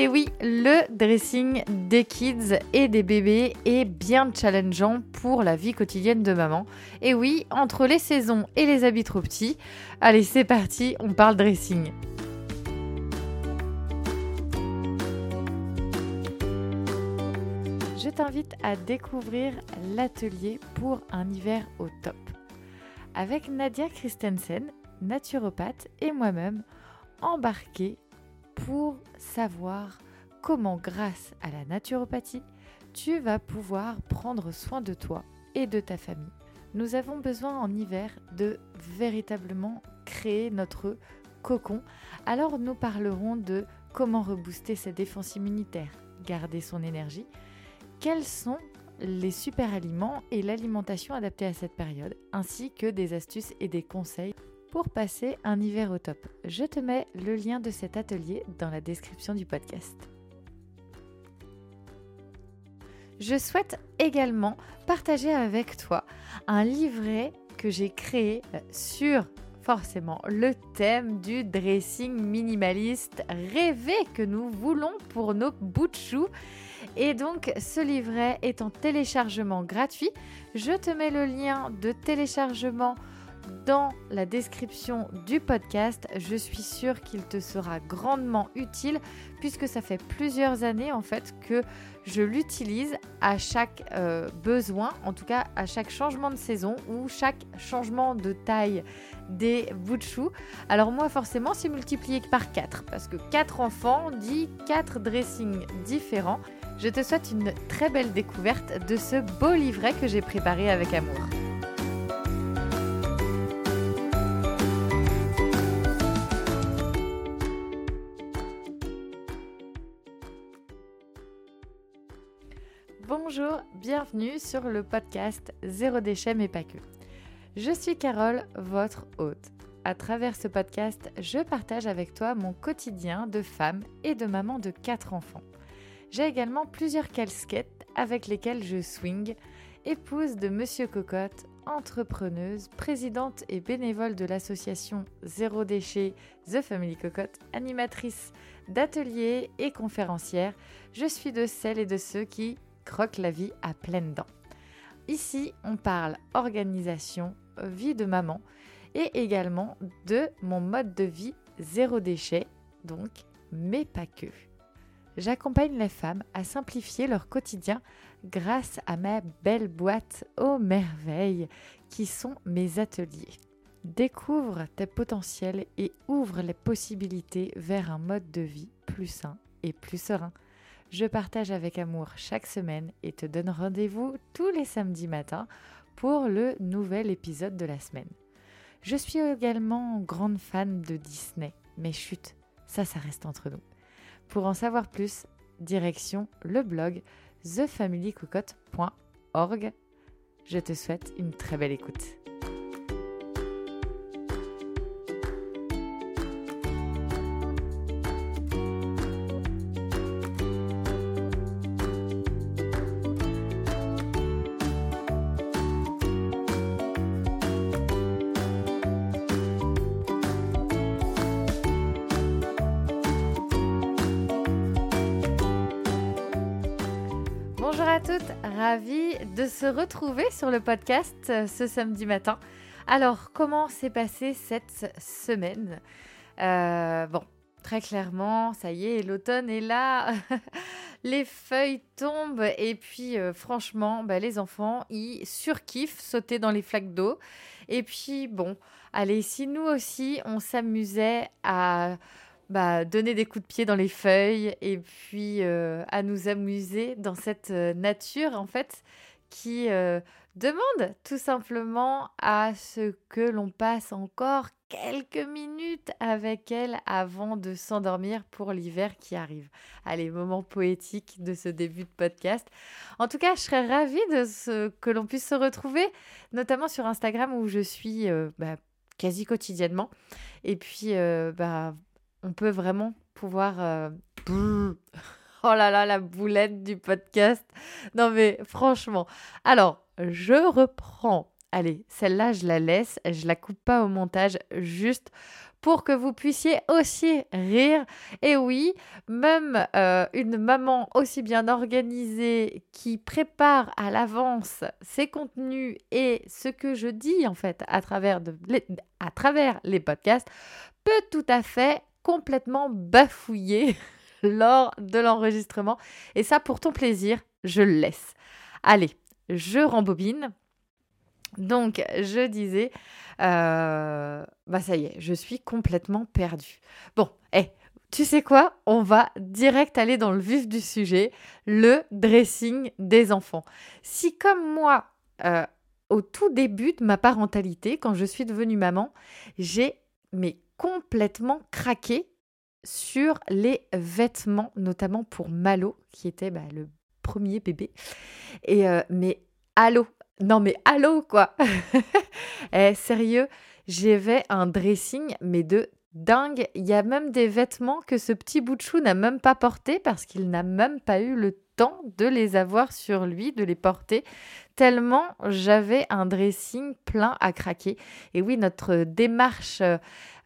Et oui, le dressing des kids et des bébés est bien challengeant pour la vie quotidienne de maman. Et oui, entre les saisons et les habits trop petits, allez c'est parti, on parle dressing. Je t'invite à découvrir l'atelier pour un hiver au top. Avec Nadia Christensen, naturopathe, et moi-même, embarqués pour savoir comment, grâce à la naturopathie, tu vas pouvoir prendre soin de toi et de ta famille. Nous avons besoin en hiver de véritablement créer notre cocon. Alors nous parlerons de comment rebooster sa défense immunitaire, garder son énergie, quels sont les super aliments et l'alimentation adaptée à cette période, ainsi que des astuces et des conseils pour passer un hiver au top. Je te mets le lien de cet atelier dans la description du podcast. Je souhaite également partager avec toi un livret que j'ai créé sur forcément le thème du dressing minimaliste rêvé que nous voulons pour nos bouts de choux. Et donc ce livret est en téléchargement gratuit. Je te mets le lien de téléchargement dans la description du podcast. Je suis sûre qu'il te sera grandement utile puisque ça fait plusieurs années en fait que je l'utilise à chaque euh, besoin, en tout cas à chaque changement de saison ou chaque changement de taille des bouts de choux. Alors moi forcément c'est multiplié par 4 parce que 4 enfants dit 4 dressings différents. Je te souhaite une très belle découverte de ce beau livret que j'ai préparé avec amour. Bienvenue sur le podcast Zéro déchet mais pas que. Je suis Carole, votre hôte. À travers ce podcast, je partage avec toi mon quotidien de femme et de maman de 4 enfants. J'ai également plusieurs casquettes avec lesquelles je swing, épouse de Monsieur Cocotte, entrepreneuse, présidente et bénévole de l'association Zéro Déchet The Family Cocotte, animatrice d'ateliers et conférencière. Je suis de celles et de ceux qui croque la vie à pleines dents. Ici, on parle organisation, vie de maman et également de mon mode de vie zéro déchet, donc, mais pas que. J'accompagne les femmes à simplifier leur quotidien grâce à ma belle boîte aux merveilles qui sont mes ateliers. Découvre tes potentiels et ouvre les possibilités vers un mode de vie plus sain et plus serein je partage avec amour chaque semaine et te donne rendez-vous tous les samedis matins pour le nouvel épisode de la semaine. Je suis également grande fan de Disney, mais chut, ça, ça reste entre nous. Pour en savoir plus, direction le blog thefamilycocotte.org. Je te souhaite une très belle écoute. De se retrouver sur le podcast euh, ce samedi matin. Alors, comment s'est passée cette semaine? Euh, Bon, très clairement, ça y est, l'automne est là, les feuilles tombent et puis euh, franchement, bah, les enfants, ils surkiffent sauter dans les flaques d'eau. Et puis bon, allez, si nous aussi, on s'amusait à bah, donner des coups de pied dans les feuilles et puis euh, à nous amuser dans cette euh, nature en fait qui euh, demande tout simplement à ce que l'on passe encore quelques minutes avec elle avant de s'endormir pour l'hiver qui arrive. Allez, moment poétique de ce début de podcast. En tout cas, je serais ravie de ce, que l'on puisse se retrouver, notamment sur Instagram où je suis bah, quasi quotidiennement. Et puis, bah, on peut vraiment pouvoir... Euh, oh là là, la boulette du podcast. Non mais franchement. Alors, je reprends. Allez, celle-là, je la laisse. Je la coupe pas au montage juste pour que vous puissiez aussi rire. Et oui, même euh, une maman aussi bien organisée qui prépare à l'avance ses contenus et ce que je dis en fait à travers, à travers les podcasts peut tout à fait complètement bafouiller lors de l'enregistrement. Et ça, pour ton plaisir, je le laisse. Allez, je rembobine. Donc, je disais, euh, bah ça y est, je suis complètement perdue. Bon, hé, tu sais quoi? On va direct aller dans le vif du sujet, le dressing des enfants. Si comme moi, euh, au tout début de ma parentalité, quand je suis devenue maman, j'ai mais complètement craqué sur les vêtements, notamment pour Malo, qui était bah, le premier bébé. Et euh, mais allô, non mais allô quoi? Eh sérieux, j'avais un dressing mais de dingue. Il y a même des vêtements que ce petit bout de chou n'a même pas porté parce qu'il n'a même pas eu le temps de les avoir sur lui, de les porter, tellement j'avais un dressing plein à craquer. Et oui, notre démarche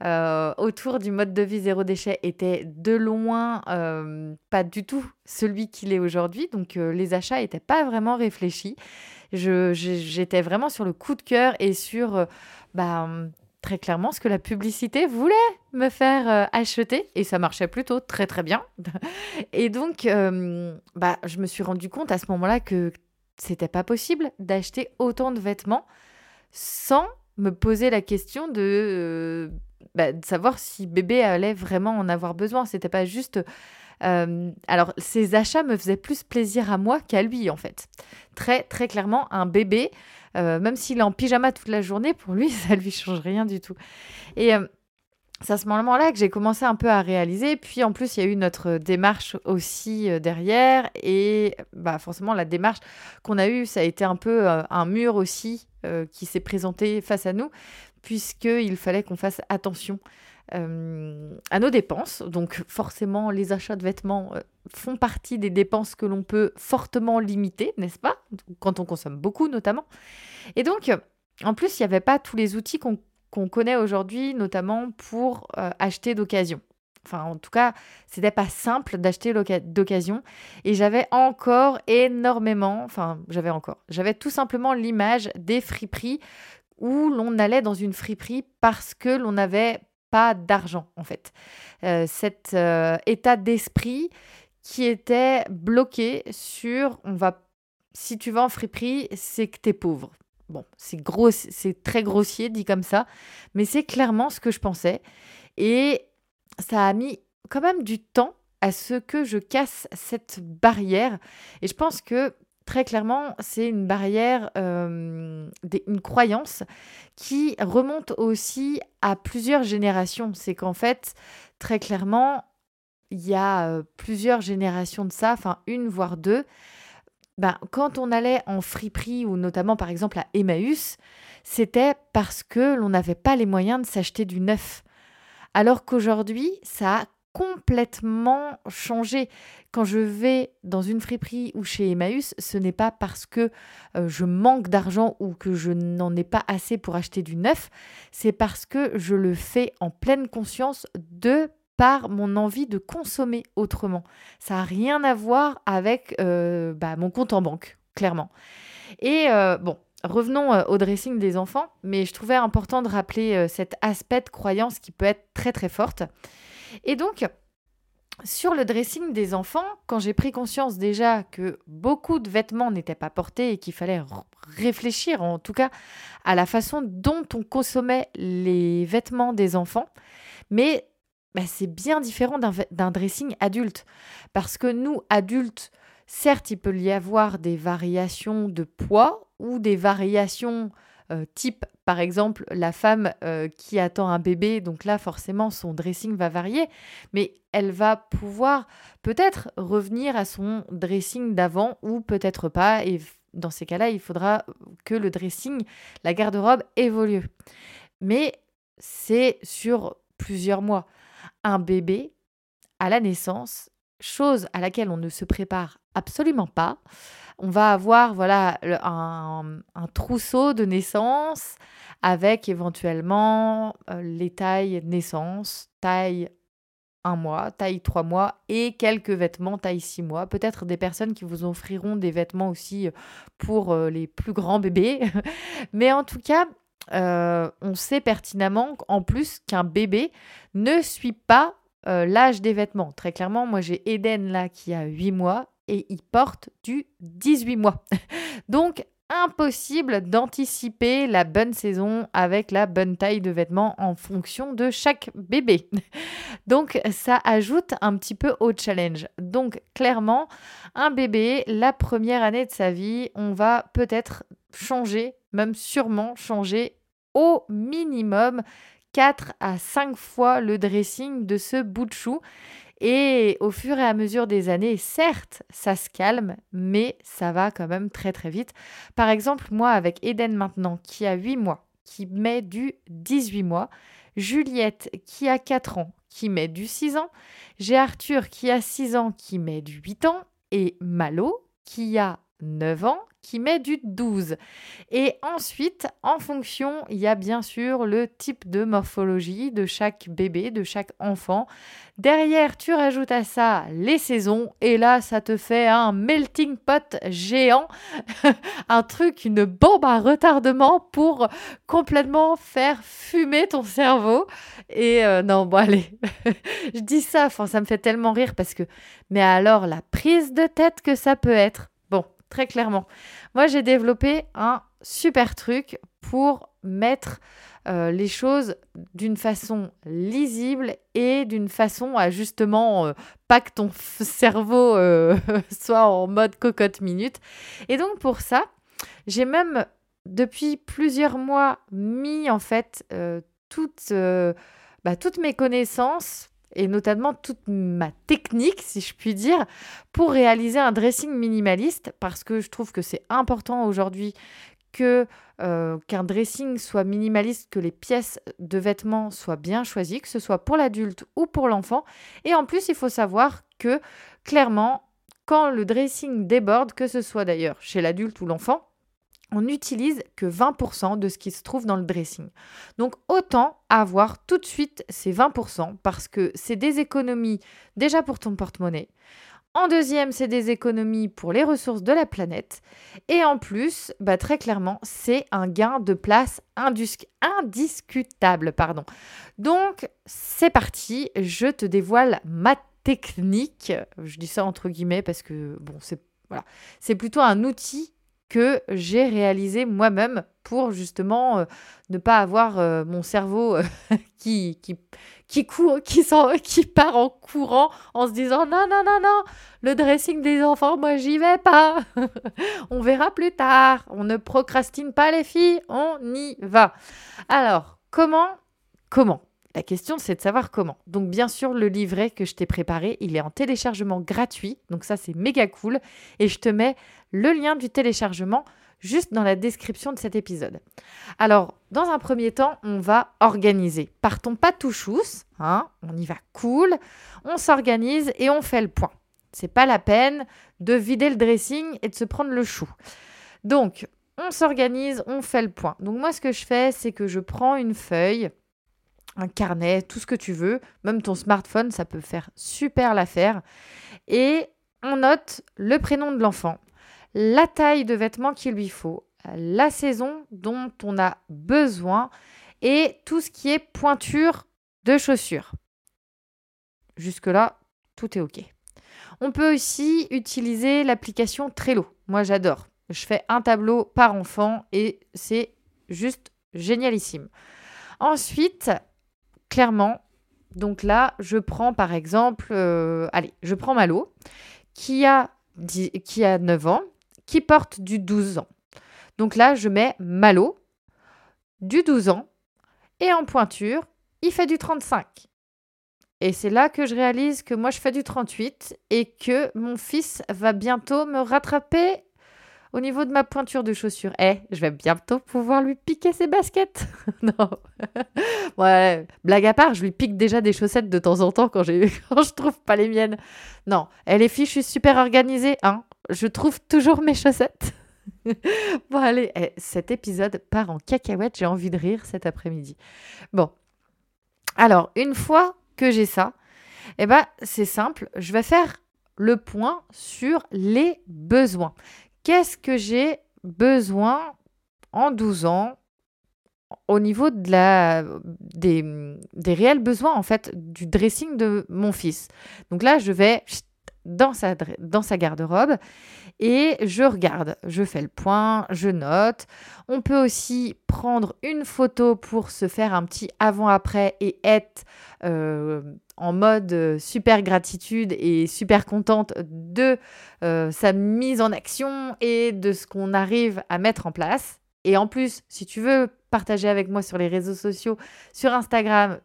euh, autour du mode de vie zéro déchet était de loin euh, pas du tout celui qu'il est aujourd'hui. Donc euh, les achats n'étaient pas vraiment réfléchis. J'étais vraiment sur le coup de cœur et sur bah, très clairement ce que la publicité voulait me faire euh, acheter et ça marchait plutôt très très bien. et donc, euh, bah, je me suis rendu compte à ce moment-là que c'était pas possible d'acheter autant de vêtements sans me poser la question de, euh, bah, savoir si bébé allait vraiment en avoir besoin. C'était pas juste. alors, ces achats me faisaient plus plaisir à moi qu'à lui, en fait. Très, très clairement, un bébé, euh, même s'il est en pyjama toute la journée, pour lui, ça lui change rien du tout. Et euh, c'est à ce moment-là que j'ai commencé un peu à réaliser. Puis en plus, il y a eu notre démarche aussi euh, derrière. Et bah, forcément, la démarche qu'on a eue, ça a été un peu un mur aussi qui s'est présenté face à nous, puisqu'il fallait qu'on fasse attention euh, à nos dépenses. Donc forcément, les achats de vêtements euh, font partie des dépenses que l'on peut fortement limiter, n'est-ce pas? Quand on consomme beaucoup notamment. Et donc, en plus, il n'y avait pas tous les outils qu'on connaît aujourd'hui, notamment pour euh, acheter d'occasion. Enfin, en tout cas, c'était pas simple d'acheter d'occasion. Et j'avais encore énormément, enfin, j'avais encore, j'avais tout simplement l'image des friperies où l'on allait dans une friperie parce que l'on avait d'argent, en fait. Euh, cet euh, état d'esprit qui était bloqué sur on va si tu vas en friperie, c'est que tu es pauvre. Bon, c'est gros, c'est très grossier dit comme ça, mais c'est clairement ce que je pensais. Et ça a mis quand même du temps à ce que je casse cette barrière. Et je pense que très clairement, c'est une barrière, euh, une croyance qui remonte aussi à plusieurs générations. C'est qu'en fait, très clairement, il y a euh, plusieurs générations de ça, enfin une voire deux. Ben, quand on allait en friperie ou notamment par exemple à Emmaüs, c'était parce que l'on n'avait pas les moyens de s'acheter du neuf. Alors qu'aujourd'hui, ça a complètement changé. Quand je vais dans une friperie ou chez Emmaüs, ce n'est pas parce que euh, je manque d'argent ou que je n'en ai pas assez pour acheter du neuf, c'est parce que je le fais en pleine conscience de par mon envie de consommer autrement. Ça n'a rien à voir avec euh, bah, mon compte en banque, clairement. Et euh, bon, revenons au dressing des enfants, mais je trouvais important de rappeler cet aspect de croyance qui peut être très très forte. Et donc, sur le dressing des enfants, quand j'ai pris conscience déjà que beaucoup de vêtements n'étaient pas portés et qu'il fallait réfléchir en tout cas à la façon dont on consommait les vêtements des enfants, mais bah, c'est bien différent d'un dressing adulte. Parce que nous, adultes, certes, il peut y avoir des variations de poids ou des variations euh, type, par exemple, la femme euh, qui attend un bébé, donc là, forcément, son dressing va varier, mais elle va pouvoir peut-être revenir à son dressing d'avant ou peut-être pas. Et dans ces cas-là, il faudra que le dressing, la garde-robe évolue. Mais c'est sur plusieurs mois. Un bébé, à la naissance, chose à laquelle on ne se prépare Absolument pas. On va avoir voilà un, trousseau de naissance avec éventuellement euh, les tailles naissance, taille un mois, taille trois mois et quelques vêtements taille six mois. Peut-être des personnes qui vous offriront des vêtements aussi pour euh, les plus grands bébés. Mais en tout cas, euh, on sait pertinemment en plus qu'un bébé ne suit pas euh, l'âge des vêtements. Très clairement, moi j'ai Eden là qui a 8 mois et il porte du 18 mois. Donc impossible d'anticiper la bonne saison avec la bonne taille de vêtements en fonction de chaque bébé. Donc ça ajoute un petit peu au challenge. Donc clairement, un bébé, la première année de sa vie, on va peut-être changer, même sûrement changer au minimum 4 à 5 fois le dressing de ce bout de chou. Et au fur et à mesure des années, certes, ça se calme, mais ça va quand même très très vite. Par exemple, moi avec Eden maintenant, qui a 8 mois, qui met du 18 mois, Juliette qui a 4 ans, qui met du 6 ans, j'ai Arthur qui a 6 ans, qui met du 8 ans, et Malo qui a 9 ans qui met du 12. Et ensuite, en fonction, il y a bien sûr le type de morphologie de chaque bébé, de chaque enfant. Derrière, tu rajoutes à ça les saisons et là, ça te fait un melting pot géant, un truc, une bombe à retardement pour complètement faire fumer ton cerveau. Et euh, non, bon allez, je dis ça, ça me fait tellement rire parce que, mais alors la prise de tête que ça peut être très clairement. Moi, j'ai développé un super truc pour mettre euh, les choses d'une façon lisible et d'une façon à justement euh, pas que ton cerveau euh, soit en mode cocotte minute. Et donc pour ça, j'ai même depuis plusieurs mois mis en fait toutes, bah, toutes mes connaissances et notamment toute ma technique, si je puis dire, pour réaliser un dressing minimaliste, parce que je trouve que c'est important aujourd'hui que euh, qu'un dressing soit minimaliste, que les pièces de vêtements soient bien choisies, que ce soit pour l'adulte ou pour l'enfant. Et en plus, il faut savoir que clairement, quand le dressing déborde, que ce soit d'ailleurs chez l'adulte ou l'enfant, on n'utilise que 20% de ce qui se trouve dans le dressing. Donc autant avoir tout de suite ces 20% parce que c'est des économies déjà pour ton porte-monnaie. En deuxième, c'est des économies pour les ressources de la planète. Et en plus, bah, très clairement, c'est un gain de place indiscutable. Pardon. Donc, c'est parti. Je te dévoile ma technique. Je dis ça entre guillemets parce que, bon, c'est voilà. c'est plutôt un outil que j'ai réalisé moi-même pour justement euh, ne pas avoir euh, mon cerveau euh, qui, qui, qui, court, qui, qui part en courant en se disant non, non, non, non, le dressing des enfants, moi j'y vais pas. on verra plus tard. On ne procrastine pas les filles, on y va. Alors, comment Comment la question, c'est de savoir comment. Donc, bien sûr, le livret que je t'ai préparé, il est en téléchargement gratuit. Donc, ça, c'est méga cool. Et je te mets le lien du téléchargement juste dans la description de cet épisode. Alors, dans un premier temps, on va organiser. Partons pas tout chousse, hein, on y va cool, on s'organise et on fait le point. C'est pas la peine de vider le dressing et de se prendre le chou. Donc, on s'organise, on fait le point. Donc, moi, ce que je fais, c'est que je prends une feuille un carnet, tout ce que tu veux, même ton smartphone, ça peut faire super l'affaire. Et on note le prénom de l'enfant, la taille de vêtements qu'il lui faut, la saison dont on a besoin et tout ce qui est pointure de chaussures. Jusque-là, tout est OK. On peut aussi utiliser l'application Trello. Moi, j'adore. Je fais un tableau par enfant et c'est juste génialissime. Ensuite, clairement, donc là, je prends par exemple, euh, allez, je prends Malo, qui a, qui a 9 ans, qui porte du 12 ans. Donc là, je mets Malo, du 12 ans, et en pointure, il fait du 35. Et c'est là que je réalise que moi, je fais du 38 et que mon fils va bientôt me rattraper Au niveau de ma pointure de chaussure, eh, je vais bientôt pouvoir lui piquer ses baskets. non. ouais, blague à part, je lui pique déjà des chaussettes de temps en temps quand, quand je trouve pas les miennes. Non, elle est suis super organisée, hein. Je trouve toujours mes chaussettes. bon, allez, eh, cet épisode part en cacahuète. J'ai envie de rire cet après-midi. Bon. Alors, une fois que j'ai ça, eh ben, c'est simple. Je vais faire le point sur les besoins. Qu'est-ce que j'ai besoin en 12 ans au niveau des, réels besoins en fait du dressing de mon fils. Donc là, je vais dans sa garde-robe et je regarde, je fais le point, je note. On peut aussi prendre une photo pour se faire un petit avant-après et être euh, en mode euh, super gratitude et super contente de euh, sa mise en action et de ce qu'on arrive à mettre en place. Et en plus, si tu veux partager avec moi sur les réseaux sociaux, sur Instagram,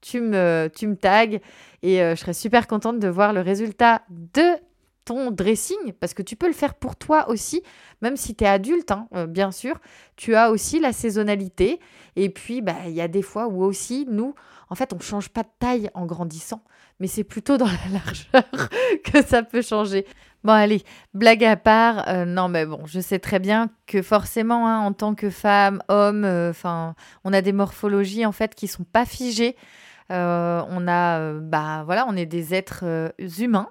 tu me, tu me tags et je serais super contente de voir le résultat de ton dressing, parce que tu peux le faire pour toi aussi, même si tu es adulte, hein, euh, bien sûr, tu as aussi la saisonnalité. Et puis, bah, il y a des fois où aussi, nous, en fait, on ne change pas de taille en grandissant, mais c'est plutôt dans la largeur que ça peut changer. Bon, allez, blague à part, euh, non, mais bon, je sais très bien que forcément, hein, en tant que femme, homme, euh, on a des morphologies, en fait, qui sont pas figées. Euh, on a, euh, bah voilà, on est des êtres euh, humains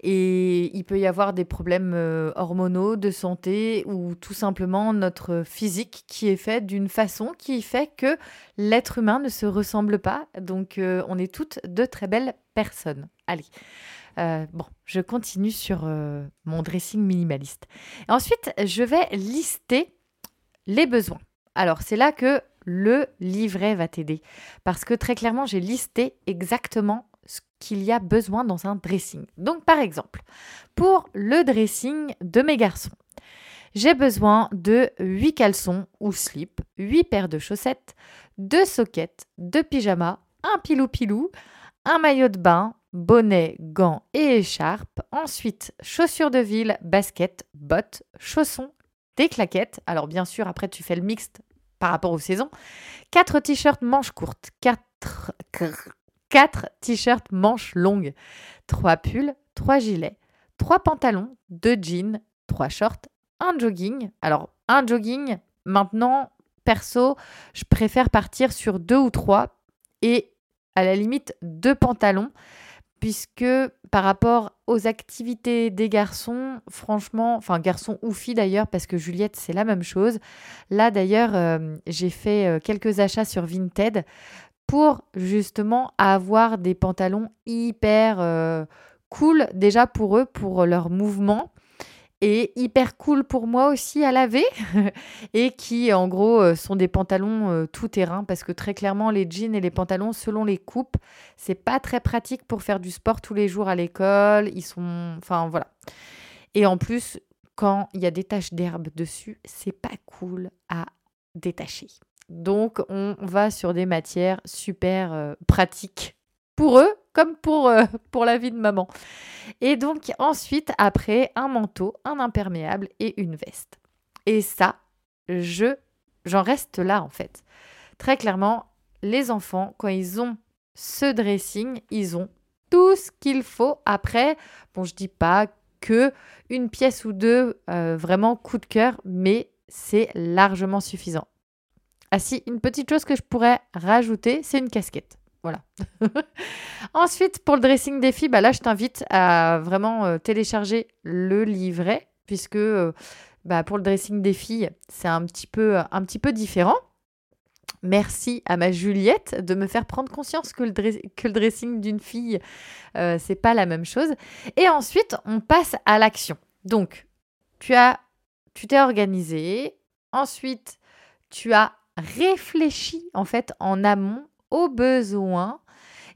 et il peut y avoir des problèmes hormonaux, de santé ou tout simplement notre physique qui est fait d'une façon qui fait que l'être humain ne se ressemble pas. Donc on est toutes de très belles personnes. Allez. bon, je continue sur mon dressing minimaliste. Ensuite, je vais lister les besoins. Alors, c'est là que le livret va t'aider. Parce que très clairement, j'ai listé exactement ce qu'il y a besoin dans un dressing. Donc par exemple, pour le dressing de mes garçons, j'ai besoin de 8 caleçons ou slips, 8 paires de chaussettes, 2 soquettes, 2 pyjamas, un pilou-pilou, un maillot de bain, bonnet, gants et écharpe. Ensuite, chaussures de ville, baskets, bottes, chaussons, des claquettes. Alors bien sûr, après tu fais le mixte par rapport aux saisons. 4 t-shirts manches courtes, 4, 4 t-shirts manches longues, 3 pulls, 3 gilets, 3 pantalons, 2 jeans, 3 shorts, un jogging. Alors, un jogging, maintenant, perso, je préfère partir sur 2 ou 3 et à la limite 2 pantalons puisque par rapport aux activités des garçons, franchement, enfin garçons ou filles d'ailleurs, parce que Juliette c'est la même chose. Là d'ailleurs, euh, j'ai fait euh, quelques achats sur Vinted pour justement avoir des pantalons hyper euh, cool déjà pour eux, pour leur mouvement et hyper cool pour moi aussi à laver et qui en gros euh, sont des pantalons euh, tout terrain parce que très clairement les jeans et les pantalons selon les coupes c'est pas très pratique pour faire du sport tous les jours à l'école. Ils sont enfin voilà. Et en plus quand il y a des taches d'herbe dessus c'est pas cool à détacher. Donc on va sur des matières super euh, pratiques pour eux comme pour, euh, pour la vie de maman. Et donc ensuite, après, un manteau, un imperméable et une veste. Et ça, je j'en reste là en fait. Très clairement, les enfants, quand ils ont ce dressing, ils ont tout ce qu'il faut. Après, bon, je dis pas que une pièce ou deux euh, vraiment coup de cœur, mais c'est largement suffisant. Ah si, une petite chose que je pourrais rajouter, c'est une casquette. Voilà. Ensuite, pour le dressing des filles, bah là, je t'invite à vraiment euh, télécharger le livret, puisque euh, bah, pour le dressing des filles, c'est un petit peu, un petit peu différent. Merci à ma Juliette de me faire prendre conscience que le, que le dressing d'une fille, euh, c'est pas la même chose. Et ensuite, on passe à l'action. Donc, tu as, tu t'es organisé. Ensuite, tu as réfléchi en fait en amont au besoin.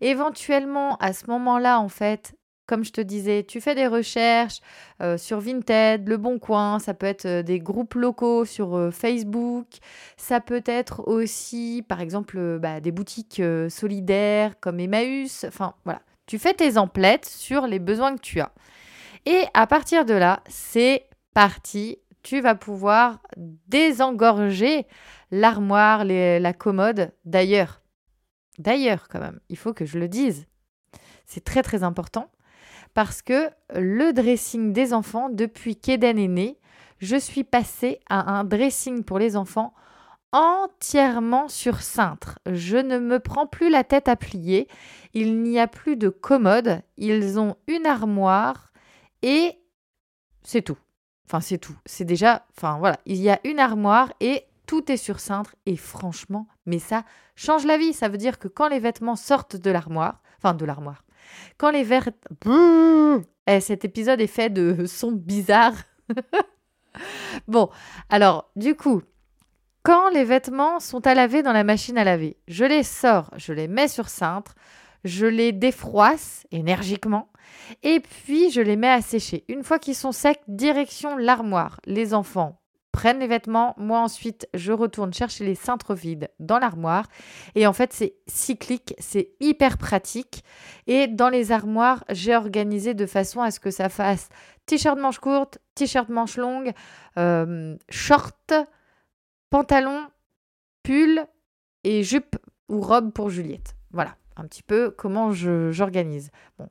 Éventuellement, à ce moment-là, en fait, comme je te disais, tu fais des recherches euh, sur Vinted, Le Bon Coin, ça peut être euh, des groupes locaux sur euh, Facebook, ça peut être aussi, par exemple, bah, des boutiques solidaires comme Emmaüs. Enfin, voilà. Tu fais tes emplettes sur les besoins que tu as. Et à partir de là, c'est parti. tu vas pouvoir désengorger l'armoire, la commode d'ailleurs. D'ailleurs, quand même, il faut que je le dise. C'est très très important parce que le dressing des enfants, depuis qu'Eden est né, je suis passée à un dressing pour les enfants entièrement sur cintre. Je ne me prends plus la tête à plier. Il n'y a plus de commode. Ils ont une armoire et c'est tout. Enfin, c'est tout. C'est déjà. Enfin, voilà. Il y a une armoire et tout est sur cintre. Et franchement, mais ça change la vie. Ça veut dire que quand les vêtements sortent de l'armoire, enfin, de l'armoire, quand les vêtements. Eh, cet épisode est fait de sons bizarres. bon, alors, du coup, quand les vêtements sont à laver dans la machine à laver, je les sors, je les mets sur cintre, je les défroisse énergiquement et puis je les mets à sécher. Une fois qu'ils sont secs, direction l'armoire. Les enfants prennent les vêtements, moi ensuite je retourne chercher les cintres vides dans l'armoire et en fait c'est cyclique, c'est hyper pratique et dans les armoires j'ai organisé de façon à ce que ça fasse t-shirt manche courte, t-shirt manche longue, euh, short, pantalon, pull et jupe ou robe pour Juliette. Voilà, un petit peu comment j'organise. Bon.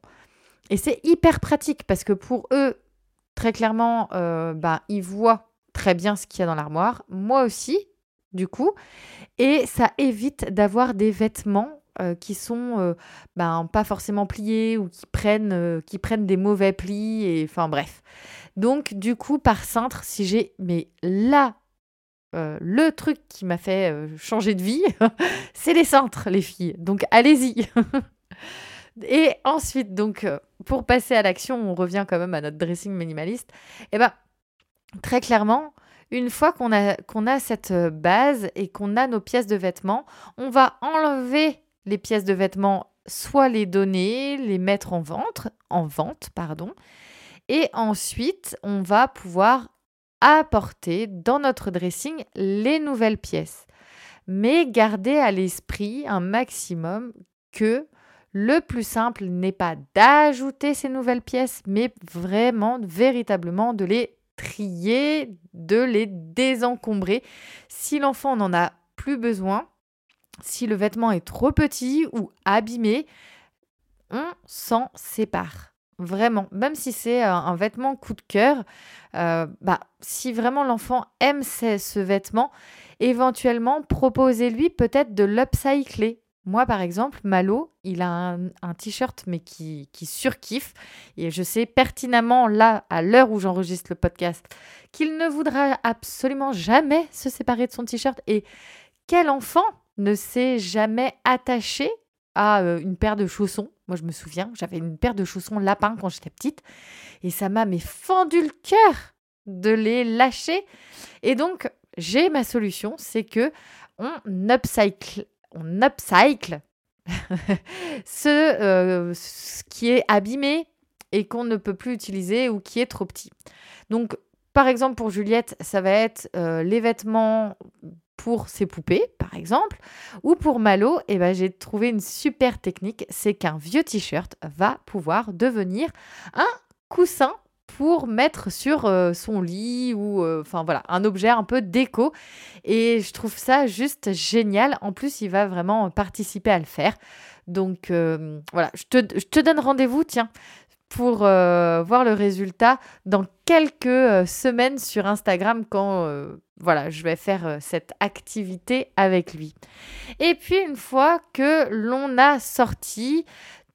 Et c'est hyper pratique parce que pour eux, très clairement, euh, bah, ils voient très bien ce qu'il y a dans l'armoire. Moi aussi, du coup. Et ça évite d'avoir des vêtements euh, qui sont euh, ben, pas forcément pliés ou qui prennent, qui prennent des mauvais plis. Et enfin bref. Donc du coup, par cintre, si j'ai mais là euh, le truc qui m'a fait euh, changer de vie, c'est les centres, les filles. Donc allez-y. Et ensuite, donc, euh, pour passer à l'action, on revient quand même à notre dressing minimaliste. Eh ben, très clairement, une fois qu'on a, cette base et qu'on a nos pièces de vêtements, on va enlever les pièces de vêtements, soit les donner, les mettre en vente, en vente, pardon. Et ensuite, on va pouvoir apporter dans notre dressing les nouvelles pièces. Mais gardez à l'esprit un maximum que le plus simple n'est pas d'ajouter ces nouvelles pièces, mais vraiment, véritablement de les trier, de les désencombrer. Si l'enfant n'en a plus besoin, si le vêtement est trop petit ou abîmé, on s'en sépare. Vraiment, même si c'est euh, un vêtement coup de cœur, euh, bah, si vraiment l'enfant aime ce, vêtement, éventuellement proposez-lui peut-être de l'upcycler. Moi, par exemple, Malo, il a un, t-shirt, mais qui, surkiffe. Et je sais pertinemment, là, à l'heure où j'enregistre le podcast, qu'il ne voudra absolument jamais se séparer de son t-shirt. Et quel enfant ne s'est jamais attaché à euh, une paire de chaussons? Moi, je me souviens, j'avais une paire de chaussons lapin quand j'étais petite et ça m'a fendu le cœur de les lâcher. Et donc, j'ai ma solution, c'est que on upcycle, on upcycle ce, euh, ce qui est abîmé et qu'on ne peut plus utiliser ou qui est trop petit. Donc, par exemple, pour Juliette, ça va être euh, les vêtements pour ses poupées, par exemple, ou pour Malo, eh ben, j'ai trouvé une super technique, c'est qu'un vieux t-shirt va pouvoir devenir un coussin pour mettre sur euh, son lit ou euh, enfin voilà un objet un peu déco. Et je trouve ça juste génial. En plus il va vraiment participer à le faire. Donc euh, voilà. Je te, donne rendez-vous tiens pour voir le résultat dans quelques semaines sur Instagram quand voilà, je vais faire cette activité avec lui. Et puis une fois que l'on a sorti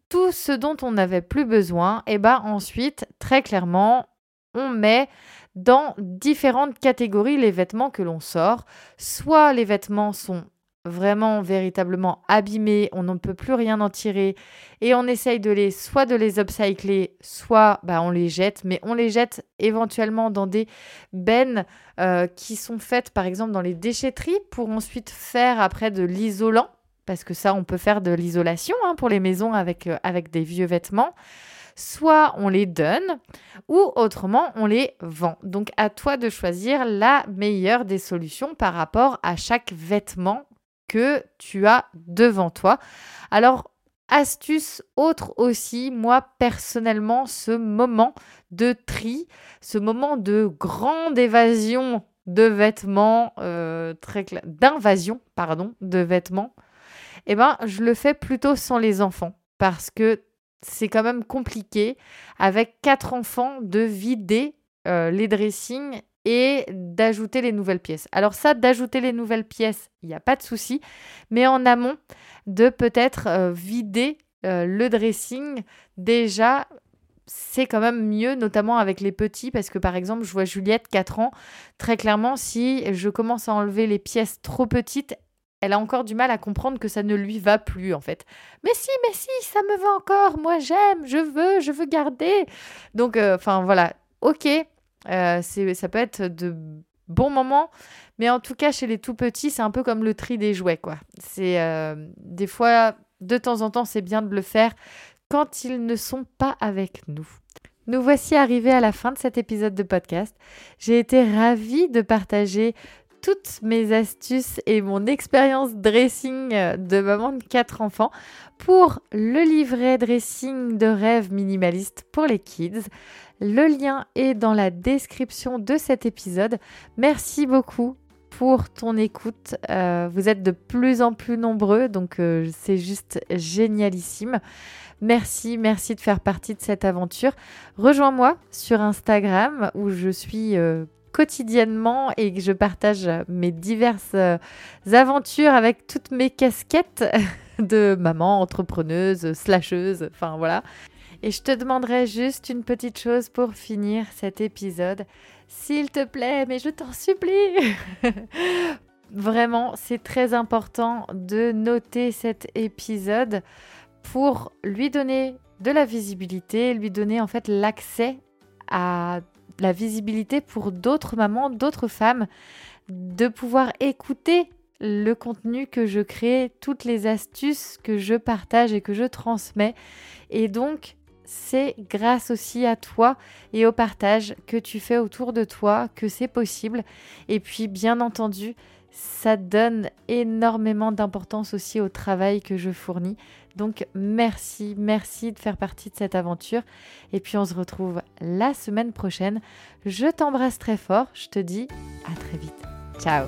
tout ce dont on n'avait plus besoin, et eh ben ensuite, très clairement, on met dans différentes catégories les vêtements que l'on sort. Soit les vêtements sont vraiment véritablement abîmés, on ne peut plus rien en tirer et on essaye de les soit de les upcycler, soit bah, on les jette, mais on les jette éventuellement dans des bennes euh, qui sont faites par exemple dans les déchetteries pour ensuite faire après de l'isolant, parce que ça on peut faire de l'isolation hein, pour les maisons avec, euh, avec des vieux vêtements soit on les donne ou autrement on les vend. Donc à toi de choisir la meilleure des solutions par rapport à chaque vêtement que tu as devant toi. Alors, Astuce autre aussi, moi personnellement, ce moment de tri, ce moment de grande évasion de vêtements, euh, d'invasion, pardon, de vêtements, eh ben, je le fais plutôt sans les enfants parce que c'est quand même compliqué avec quatre enfants de vider euh, les dressings et d'ajouter les nouvelles pièces. Alors ça, d'ajouter les nouvelles pièces, il n'y a pas de souci, mais en amont, de peut-être euh, vider euh, le dressing déjà c'est quand même mieux, notamment avec les petits, parce que par exemple, je vois Juliette, 4 ans, très clairement, si je commence à enlever les pièces trop petites, elle a encore du mal à comprendre que ça ne lui va plus, en fait. Mais si, mais si, ça me va encore, moi j'aime, je veux, je veux garder. Donc, euh, enfin voilà, ok, ça peut être de bons moments, mais en tout cas, chez les tout petits, c'est un peu comme le tri des jouets, quoi. C'est euh, des fois, de temps en temps, c'est bien de le faire quand ils ne sont pas avec nous. Nous voici arrivés à la fin de cet épisode de podcast. J'ai été ravie de partager toutes mes astuces et mon expérience dressing de maman de quatre enfants pour le livret dressing de rêve minimaliste pour les kids. Le lien est dans la description de cet épisode. Merci beaucoup pour ton écoute. Euh, vous êtes de plus en plus nombreux, donc euh, c'est juste génialissime. Merci, merci de faire partie de cette aventure. Rejoins-moi sur Instagram où je suis euh, quotidiennement et je partage mes diverses aventures avec toutes mes casquettes de maman, entrepreneuse, slasheuse, enfin voilà. Et je te demanderai juste une petite chose pour finir cet épisode. S'il te plaît, mais je t'en supplie. Vraiment, c'est très important de noter cet épisode pour lui donner de la visibilité, lui donner en fait l'accès à la visibilité pour d'autres mamans, d'autres femmes, de pouvoir écouter le contenu que je crée, toutes les astuces que je partage et que je transmets. Et donc, c'est grâce aussi à toi et au partage que tu fais autour de toi que c'est possible. Et puis, bien entendu, ça donne énormément d'importance aussi au travail que je fournis. Donc merci, merci de faire partie de cette aventure. Et puis on se retrouve la semaine prochaine. Je t'embrasse très fort. Je te dis à très vite. Ciao